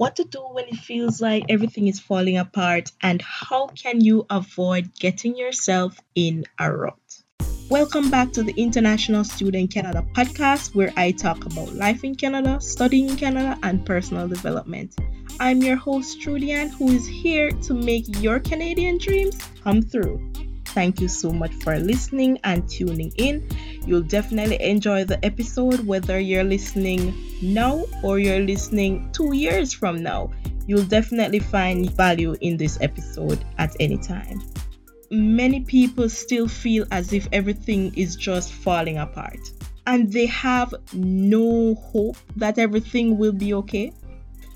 what to do when it feels like everything is falling apart, and how can you avoid getting yourself in a rut. Welcome back to the International Student Canada podcast, where I talk about life in Canada, studying in Canada, and personal development. I'm your host, Trudian, who is here to make your Canadian dreams come through. Thank you so much for listening and tuning in. You'll definitely enjoy the episode whether you're listening now or you're listening two years from now. You'll definitely find value in this episode at any time many people still feel as if everything is just falling apart and they have no hope that everything will be okay.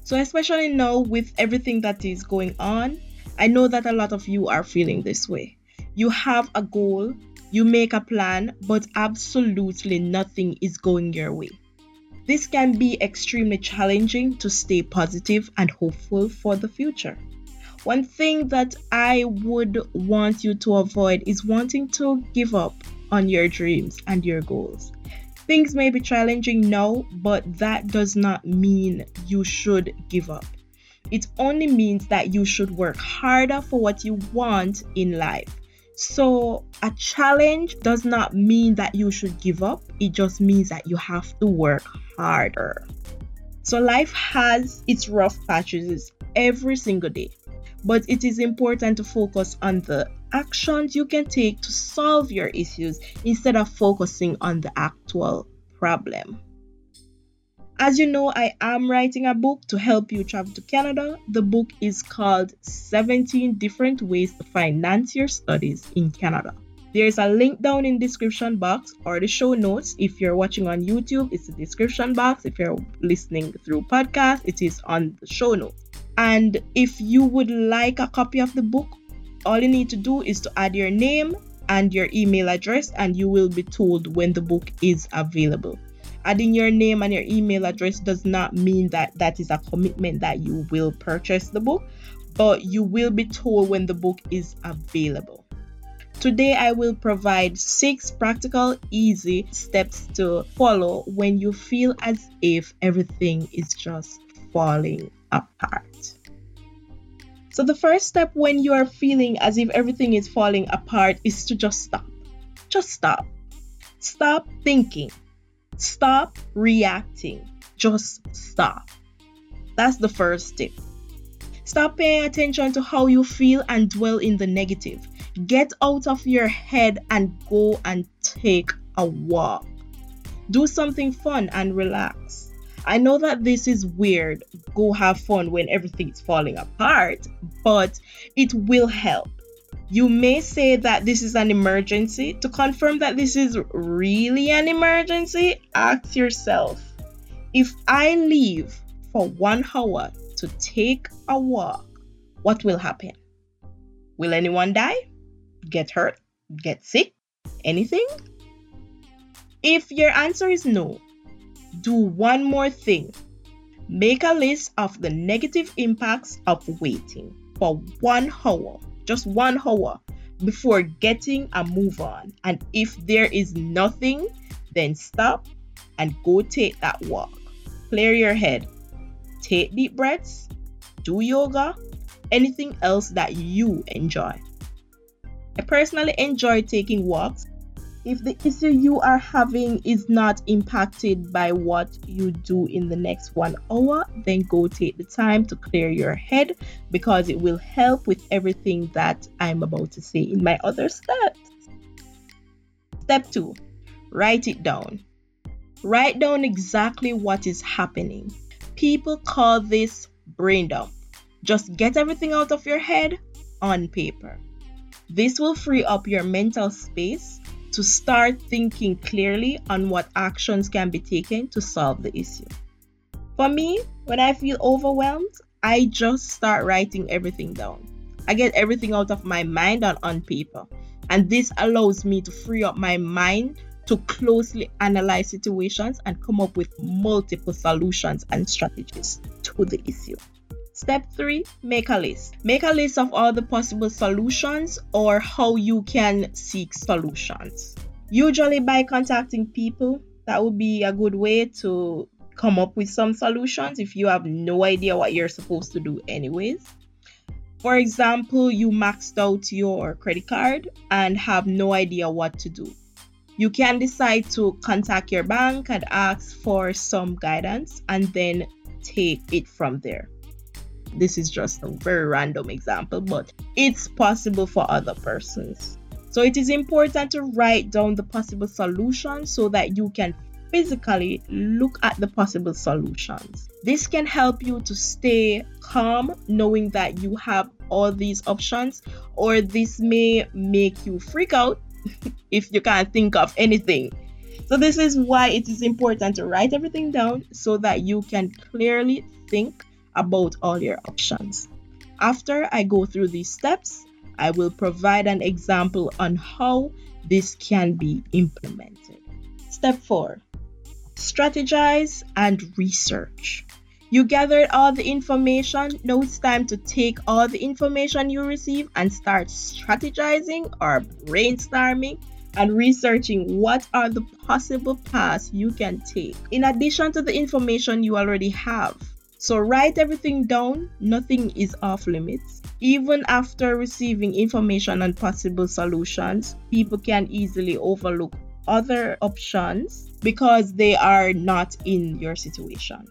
So, especially now with everything that is going on, I know that a lot of you are feeling this way. You have a goal, you make a plan, but absolutely nothing is going your way. This can be extremely challenging to stay positive and hopeful for the future. One thing that I would want you to avoid is wanting to give up on your dreams and your goals. Things may be challenging now, but that does not mean you should give up. It only means that you should work harder for what you want in life. So, a challenge does not mean that you should give up, it just means that you have to work harder. So, life has its rough patches every single day but it is important to focus on the actions you can take to solve your issues instead of focusing on the actual problem. As you know, I am writing a book to help you travel to Canada. The book is called 17 Different Ways to Finance Your Studies in Canada. There's a link down in the description box or the show notes. If you're watching on YouTube, it's the description box. If you're listening through podcast, it is on the show notes. And if you would like a copy of the book, all you need to do is to add your name and your email address, and you will be told when the book is available. Adding your name and your email address does not mean that that is a commitment that you will purchase the book, but you will be told when the book is available. Today, I will provide six practical, easy steps to follow when you feel as if everything is just falling apart. So, the first step when you are feeling as if everything is falling apart is to just stop. Just stop. Stop thinking. Stop reacting. Just stop. That's the first step. Stop paying attention to how you feel and dwell in the negative. Get out of your head and go and take a walk. Do something fun and relax. I know that this is weird. Go have fun when everything's falling apart, but it will help. You may say that this is an emergency. To confirm that this is really an emergency, ask yourself if I leave for one hour to take a walk, what will happen? Will anyone die? Get hurt? Get sick? Anything? If your answer is no, do one more thing. Make a list of the negative impacts of waiting for one hour, just one hour, before getting a move on. And if there is nothing, then stop and go take that walk. Clear your head. Take deep breaths. Do yoga. Anything else that you enjoy. I personally enjoy taking walks if the issue you are having is not impacted by what you do in the next one hour, then go take the time to clear your head because it will help with everything that I'm about to say in my other steps. Step two, write it down. Write down exactly what is happening. People call this brain dump. Just get everything out of your head on paper. This will free up your mental space to start thinking clearly on what actions can be taken to solve the issue. For me, when I feel overwhelmed, I just start writing everything down. I get everything out of my mind and on paper, and this allows me to free up my mind to closely analyze situations and come up with multiple solutions and strategies to the issue. Step three, make a list. Make a list of all the possible solutions or how you can seek solutions. Usually, by contacting people, that would be a good way to come up with some solutions if you have no idea what you're supposed to do, anyways. For example, you maxed out your credit card and have no idea what to do. You can decide to contact your bank and ask for some guidance and then take it from there. This is just a very random example, but it's possible for other persons. So it is important to write down the possible solutions so that you can physically look at the possible solutions. This can help you to stay calm knowing that you have all these options, or this may make you freak out if you can't think of anything. So, this is why it is important to write everything down so that you can clearly think about all your options. After I go through these steps, I will provide an example on how this can be implemented. Step 4 Strategize and research. You gathered all the information. Now it's time to take all the information you receive and start strategizing or brainstorming and researching what are the possible paths you can take in addition to the information you already have. So write everything down, nothing is off limits. Even after receiving information on possible solutions, people can easily overlook other options because they are not in your situation.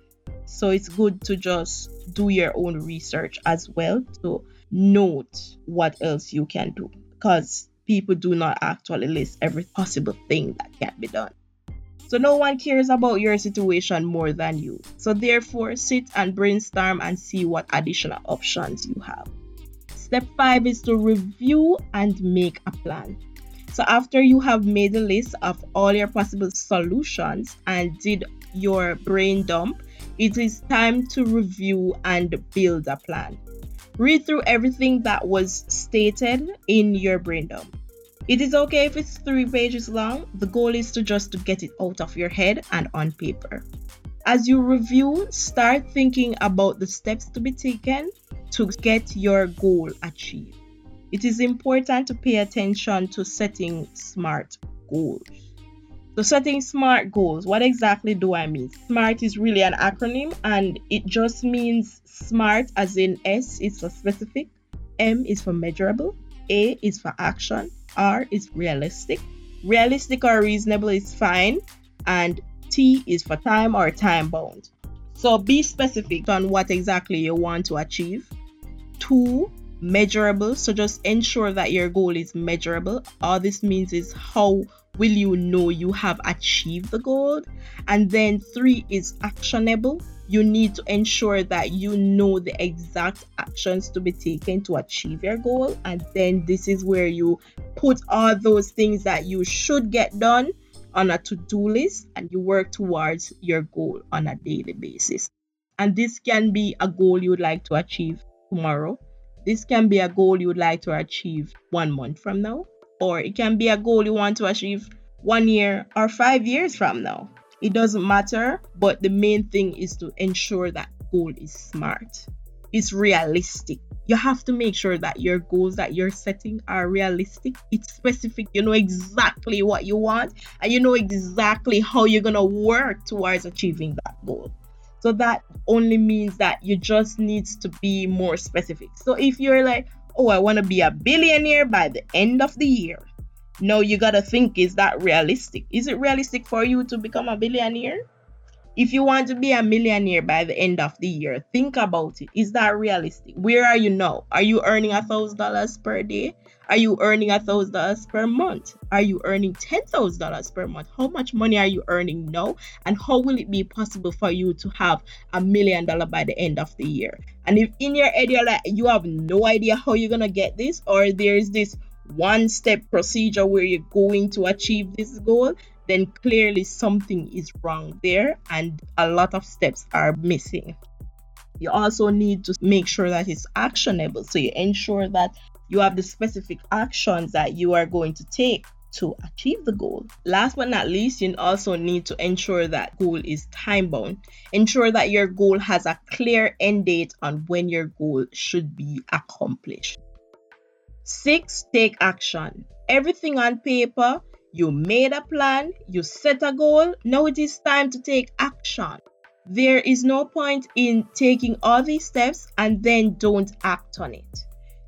So it's good to just do your own research as well to note what else you can do because people do not actually list every possible thing that can be done. So no one cares about your situation more than you. So therefore, sit and brainstorm and see what additional options you have. Step 5 is to review and make a plan. So after you have made a list of all your possible solutions and did your brain dump, it is time to review and build a plan. Read through everything that was stated in your brain dump. It is okay if it's three pages long. The goal is to just to get it out of your head and on paper. As you review, start thinking about the steps to be taken to get your goal achieved. It is important to pay attention to setting smart goals. So, setting SMART goals, what exactly do I mean? SMART is really an acronym and it just means SMART as in S is for specific, M is for measurable, A is for action, R is realistic. Realistic or reasonable is fine, and T is for time or time bound. So be specific on what exactly you want to achieve. Two, measurable. So just ensure that your goal is measurable. All this means is how will you know you have achieved the goal? And then three is actionable you need to ensure that you know the exact actions to be taken to achieve your goal. And then this is where you put all those things that you should get done on a to do list and you work towards your goal on a daily basis. And this can be a goal you'd like to achieve tomorrow. This can be a goal you'd like to achieve one month from now, or it can be a goal you want to achieve one year or five years from now. It doesn't matter, but the main thing is to ensure that goal is smart. It's realistic. You have to make sure that your goals that you're setting are realistic. It's specific. You know exactly what you want and you know exactly how you're going to work towards achieving that goal. So that only means that you just need to be more specific. So if you're like, oh, I want to be a billionaire by the end of the year, no, you gotta think is that realistic? Is it realistic for you to become a billionaire? If you want to be a millionaire by the end of the year, think about it. Is that realistic? Where are you now? Are you earning a thousand dollars per day? Are you earning a thousand dollars per month? Are you earning ten thousand dollars per month? How much money are you earning now? And how will it be possible for you to have a million dollar by the end of the year? And if in your you're like you have no idea how you're gonna get this, or there's this one step procedure where you're going to achieve this goal, then clearly something is wrong there and a lot of steps are missing. You also need to make sure that it's actionable. So you ensure that you have the specific actions that you are going to take to achieve the goal. Last but not least, you also need to ensure that goal is time bound. Ensure that your goal has a clear end date on when your goal should be accomplished. Six, take action. Everything on paper, you made a plan, you set a goal, now it is time to take action. There is no point in taking all these steps and then don't act on it.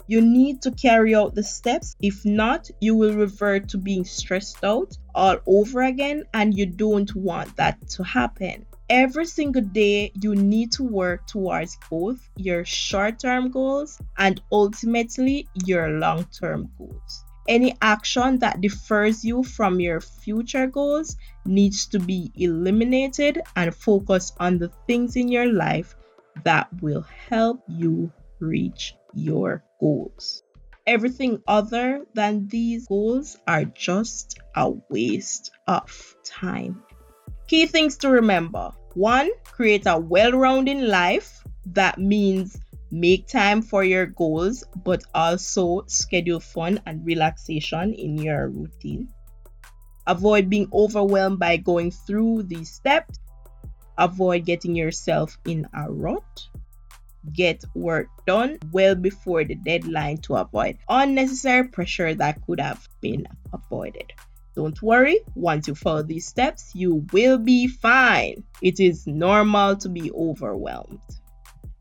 You need to carry out the steps. If not, you will revert to being stressed out all over again, and you don't want that to happen. Every single day, you need to work towards both your short term goals and ultimately your long term goals. Any action that defers you from your future goals needs to be eliminated and focus on the things in your life that will help you reach your goals. Everything other than these goals are just a waste of time. Key things to remember one, create a well rounded life. That means Make time for your goals, but also schedule fun and relaxation in your routine. Avoid being overwhelmed by going through these steps. Avoid getting yourself in a rut. Get work done well before the deadline to avoid unnecessary pressure that could have been avoided. Don't worry, once you follow these steps, you will be fine. It is normal to be overwhelmed.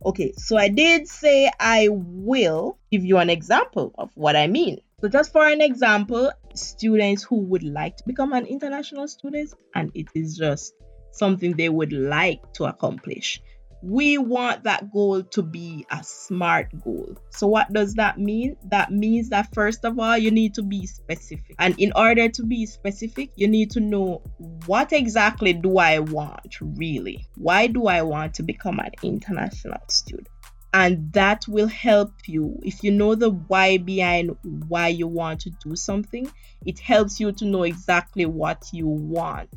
Okay, so I did say I will give you an example of what I mean. So, just for an example, students who would like to become an international student and it is just something they would like to accomplish we want that goal to be a smart goal. So, what does that mean? That means that first of all, you need to be specific. And in order to be specific, you need to know what exactly do I want really? Why do I want to become an international student? And that will help you. If you know the why behind why you want to do something, it helps you to know exactly what you want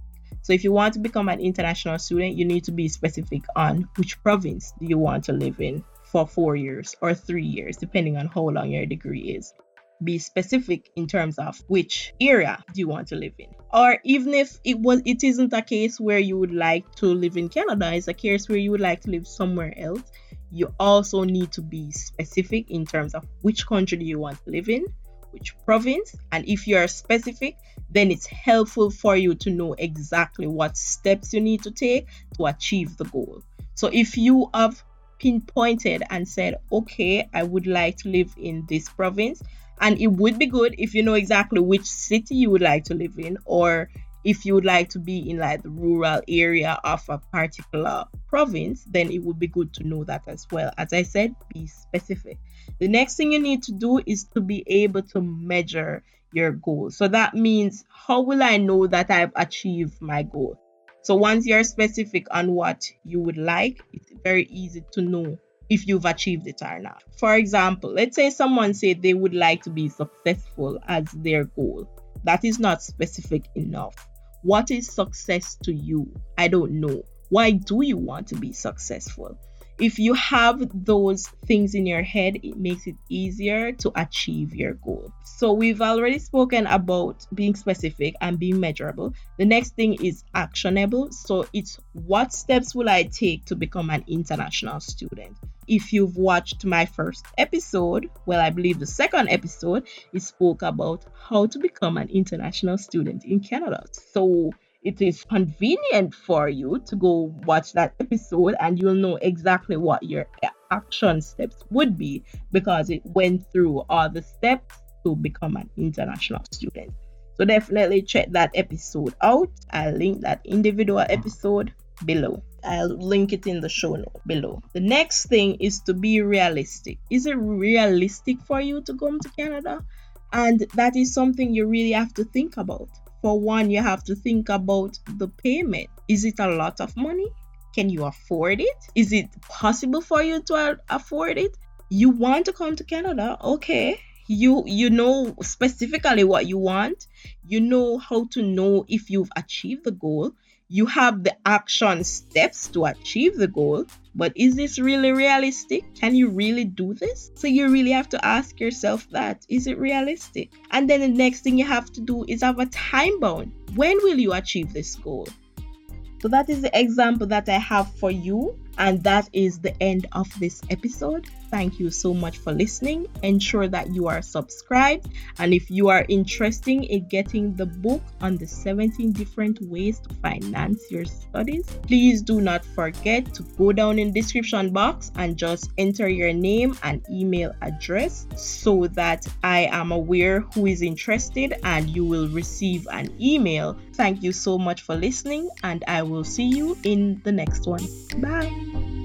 so if you want to become an international student, you need to be specific on which province do you want to live in for 4 years or 3 years depending on how long your degree is. Be specific in terms of which area do you want to live in. Or even if it was it isn't a case where you would like to live in Canada, it's a case where you would like to live somewhere else, you also need to be specific in terms of which country do you want to live in which province. And if you are specific, then it's helpful for you to know exactly what steps you need to take to achieve the goal. So if you have pinpointed and said, okay, I would like to live in this province, and it would be good if you know exactly which city you would like to live in or if you would like to be in like the rural area of a particular province, then it would be good to know that as well. As I said, be specific. The next thing you need to do is to be able to measure your goal. So that means how will I know that I've achieved my goal? So once you're specific on what you would like, it's very easy to know if you've achieved it or not. For example, let's say someone said they would like to be successful as their goal. That is not specific enough. What is success to you? I don't know. Why do you want to be successful? If you have those things in your head, it makes it easier to achieve your goal. So, we've already spoken about being specific and being measurable. The next thing is actionable. So, it's what steps will I take to become an international student? If you've watched my first episode, well, I believe the second episode, it spoke about how to become an international student in Canada. So, it is convenient for you to go watch that episode and you'll know exactly what your action steps would be because it went through all the steps to become an international student. So definitely check that episode out. I'll link that individual episode below. I'll link it in the show note below. The next thing is to be realistic. Is it realistic for you to come to Canada? And that is something you really have to think about for one, you have to think about the payment. Is it a lot of money? Can you afford it? Is it possible for you to afford it? You want to come to Canada? Okay. You you know specifically what you want. You know how to know if you've achieved the goal you have the action steps to achieve the goal, but is this really realistic? Can you really do this? So you really have to ask yourself that is it realistic? And then the next thing you have to do is have a time bound. When will you achieve this goal? So that is the example that I have for you. And that is the end of this episode. Thank you so much for listening. Ensure that you are subscribed. And if you are interested in getting the book on the 17 different ways to finance your studies, please do not forget to go down in description box and just enter your name and email address so that I am aware who is interested and you will receive an email. Thank you so much for listening and I will see you in the next one. Bye thank you